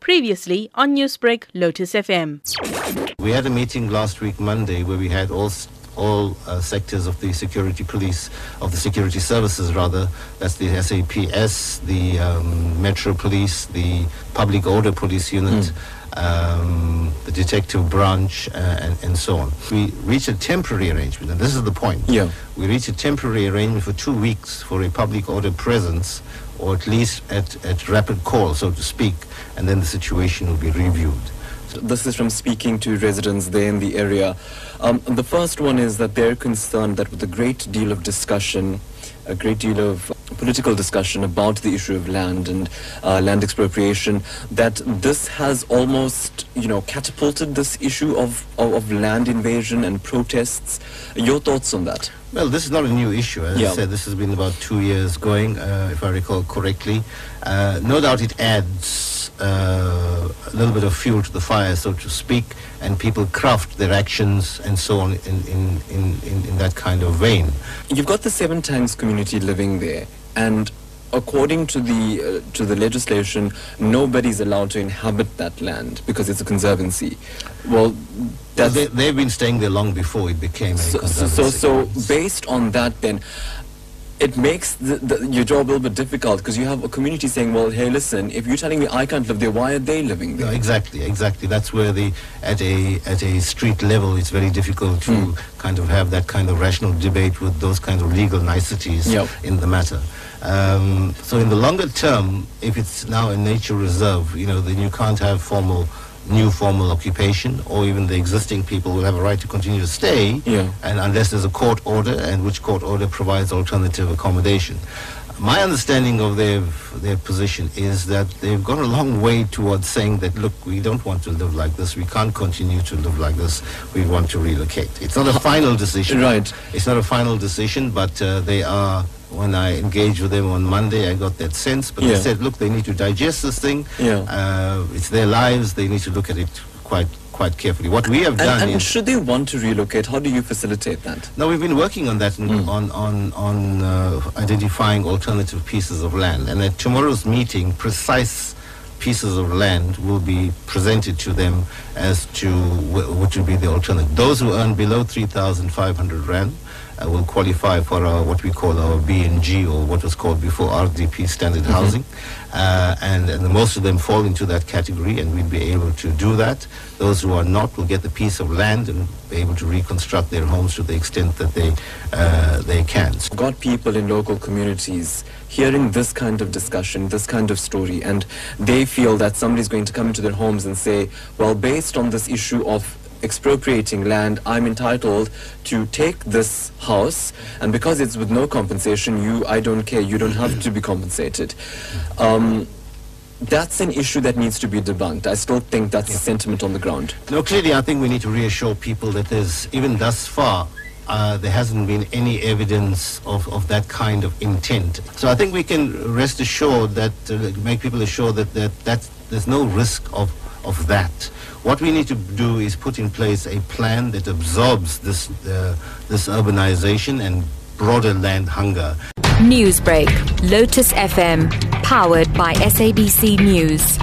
Previously on Newsbreak, Lotus FM. We had a meeting last week, Monday, where we had all all uh, sectors of the security police, of the security services rather. That's the SAPS, the um, Metro Police, the Public Order Police Unit. Mm. Um, the detective branch, uh, and, and, so on. We reached a temporary arrangement, and this is the point. Yeah. We reached a temporary arrangement for two weeks for a public order presence, or at least at, at rapid call, so to speak, and then the situation will be reviewed. This is from speaking to residents there in the area. Um, the first one is that they're concerned that with a great deal of discussion, a great deal of political discussion about the issue of land and uh, land expropriation, that this has almost, you know, catapulted this issue of, of, of, land invasion and protests. Your thoughts on that? Well, this is not a new issue. As yeah. I said, this has been about two years going, uh, if I recall correctly. Uh, no doubt it adds uh, a little bit of fuel to the fire, so to speak, and people craft their actions and so on in, in, in, in, in that kind of vein. You've got the Seven Tanks community living there, and according to the uh, to the legislation, nobody's allowed to inhabit that land because it's a conservancy. Well, well they, have been staying there long before it became a so, conservancy. So, so based on that, then it makes the, the, your job a little bit difficult because you have a community saying, well, hey, listen, if you're telling me I can't live there, why are they living there? No, exactly, exactly. That's where the at a at a street level, it's very difficult to mm. kind of have that kind of rational debate with those kind of legal niceties yep. in the matter. Um, so in the longer term, if it's now a nature reserve, you know, then you can't have formal new formal occupation or even the existing people will have a right to continue to stay yeah. and unless there's a court order and which court order provides alternative accommodation. My understanding of their their position is that they've gone a long way towards saying that look, we don't want to live like this. We can't continue to live like this. We want to relocate. It's not a final decision. Right. It's not a final decision, but uh, they are when I engaged with them on Monday, I got that sense. But yeah. they said, look, they need to digest this thing. Yeah. Uh, it's their lives. They need to look at it quite quite carefully. What we have done and, and should they want to relocate, how do you facilitate that? No, we've been working on that mm. on on on uh, identifying alternative pieces of land. And at tomorrow's meeting, precise pieces of land will be presented to them as to what would be the alternative. Those who earn below 3,500 rand will qualify for our, what we call our BNG or what was called before RDP standard mm-hmm. housing. Uh, and, and most of them fall into that category and we'll be able to do that. Those who are not will get the piece of land and be able to reconstruct their homes to the extent that they, uh, they can. Got people in local communities hearing this kind of discussion, this kind of story, and they feel that somebody's going to come into their homes and say, well, based on this issue of expropriating land, I'm entitled to take this house, and because it's with no compensation, you, I don't care, you don't have to be compensated. Um, that's an issue that needs to be debunked. I still think that's yeah. sentiment on the ground. No, clearly, I think we need to reassure people that there's, even thus far, uh, there hasn't been any evidence of, of that kind of intent. So I think we can rest assured that, uh, make people assured that, that that's, there's no risk of, of that. What we need to do is put in place a plan that absorbs this, uh, this urbanization and broader land hunger. Newsbreak, Lotus FM, powered by SABC News.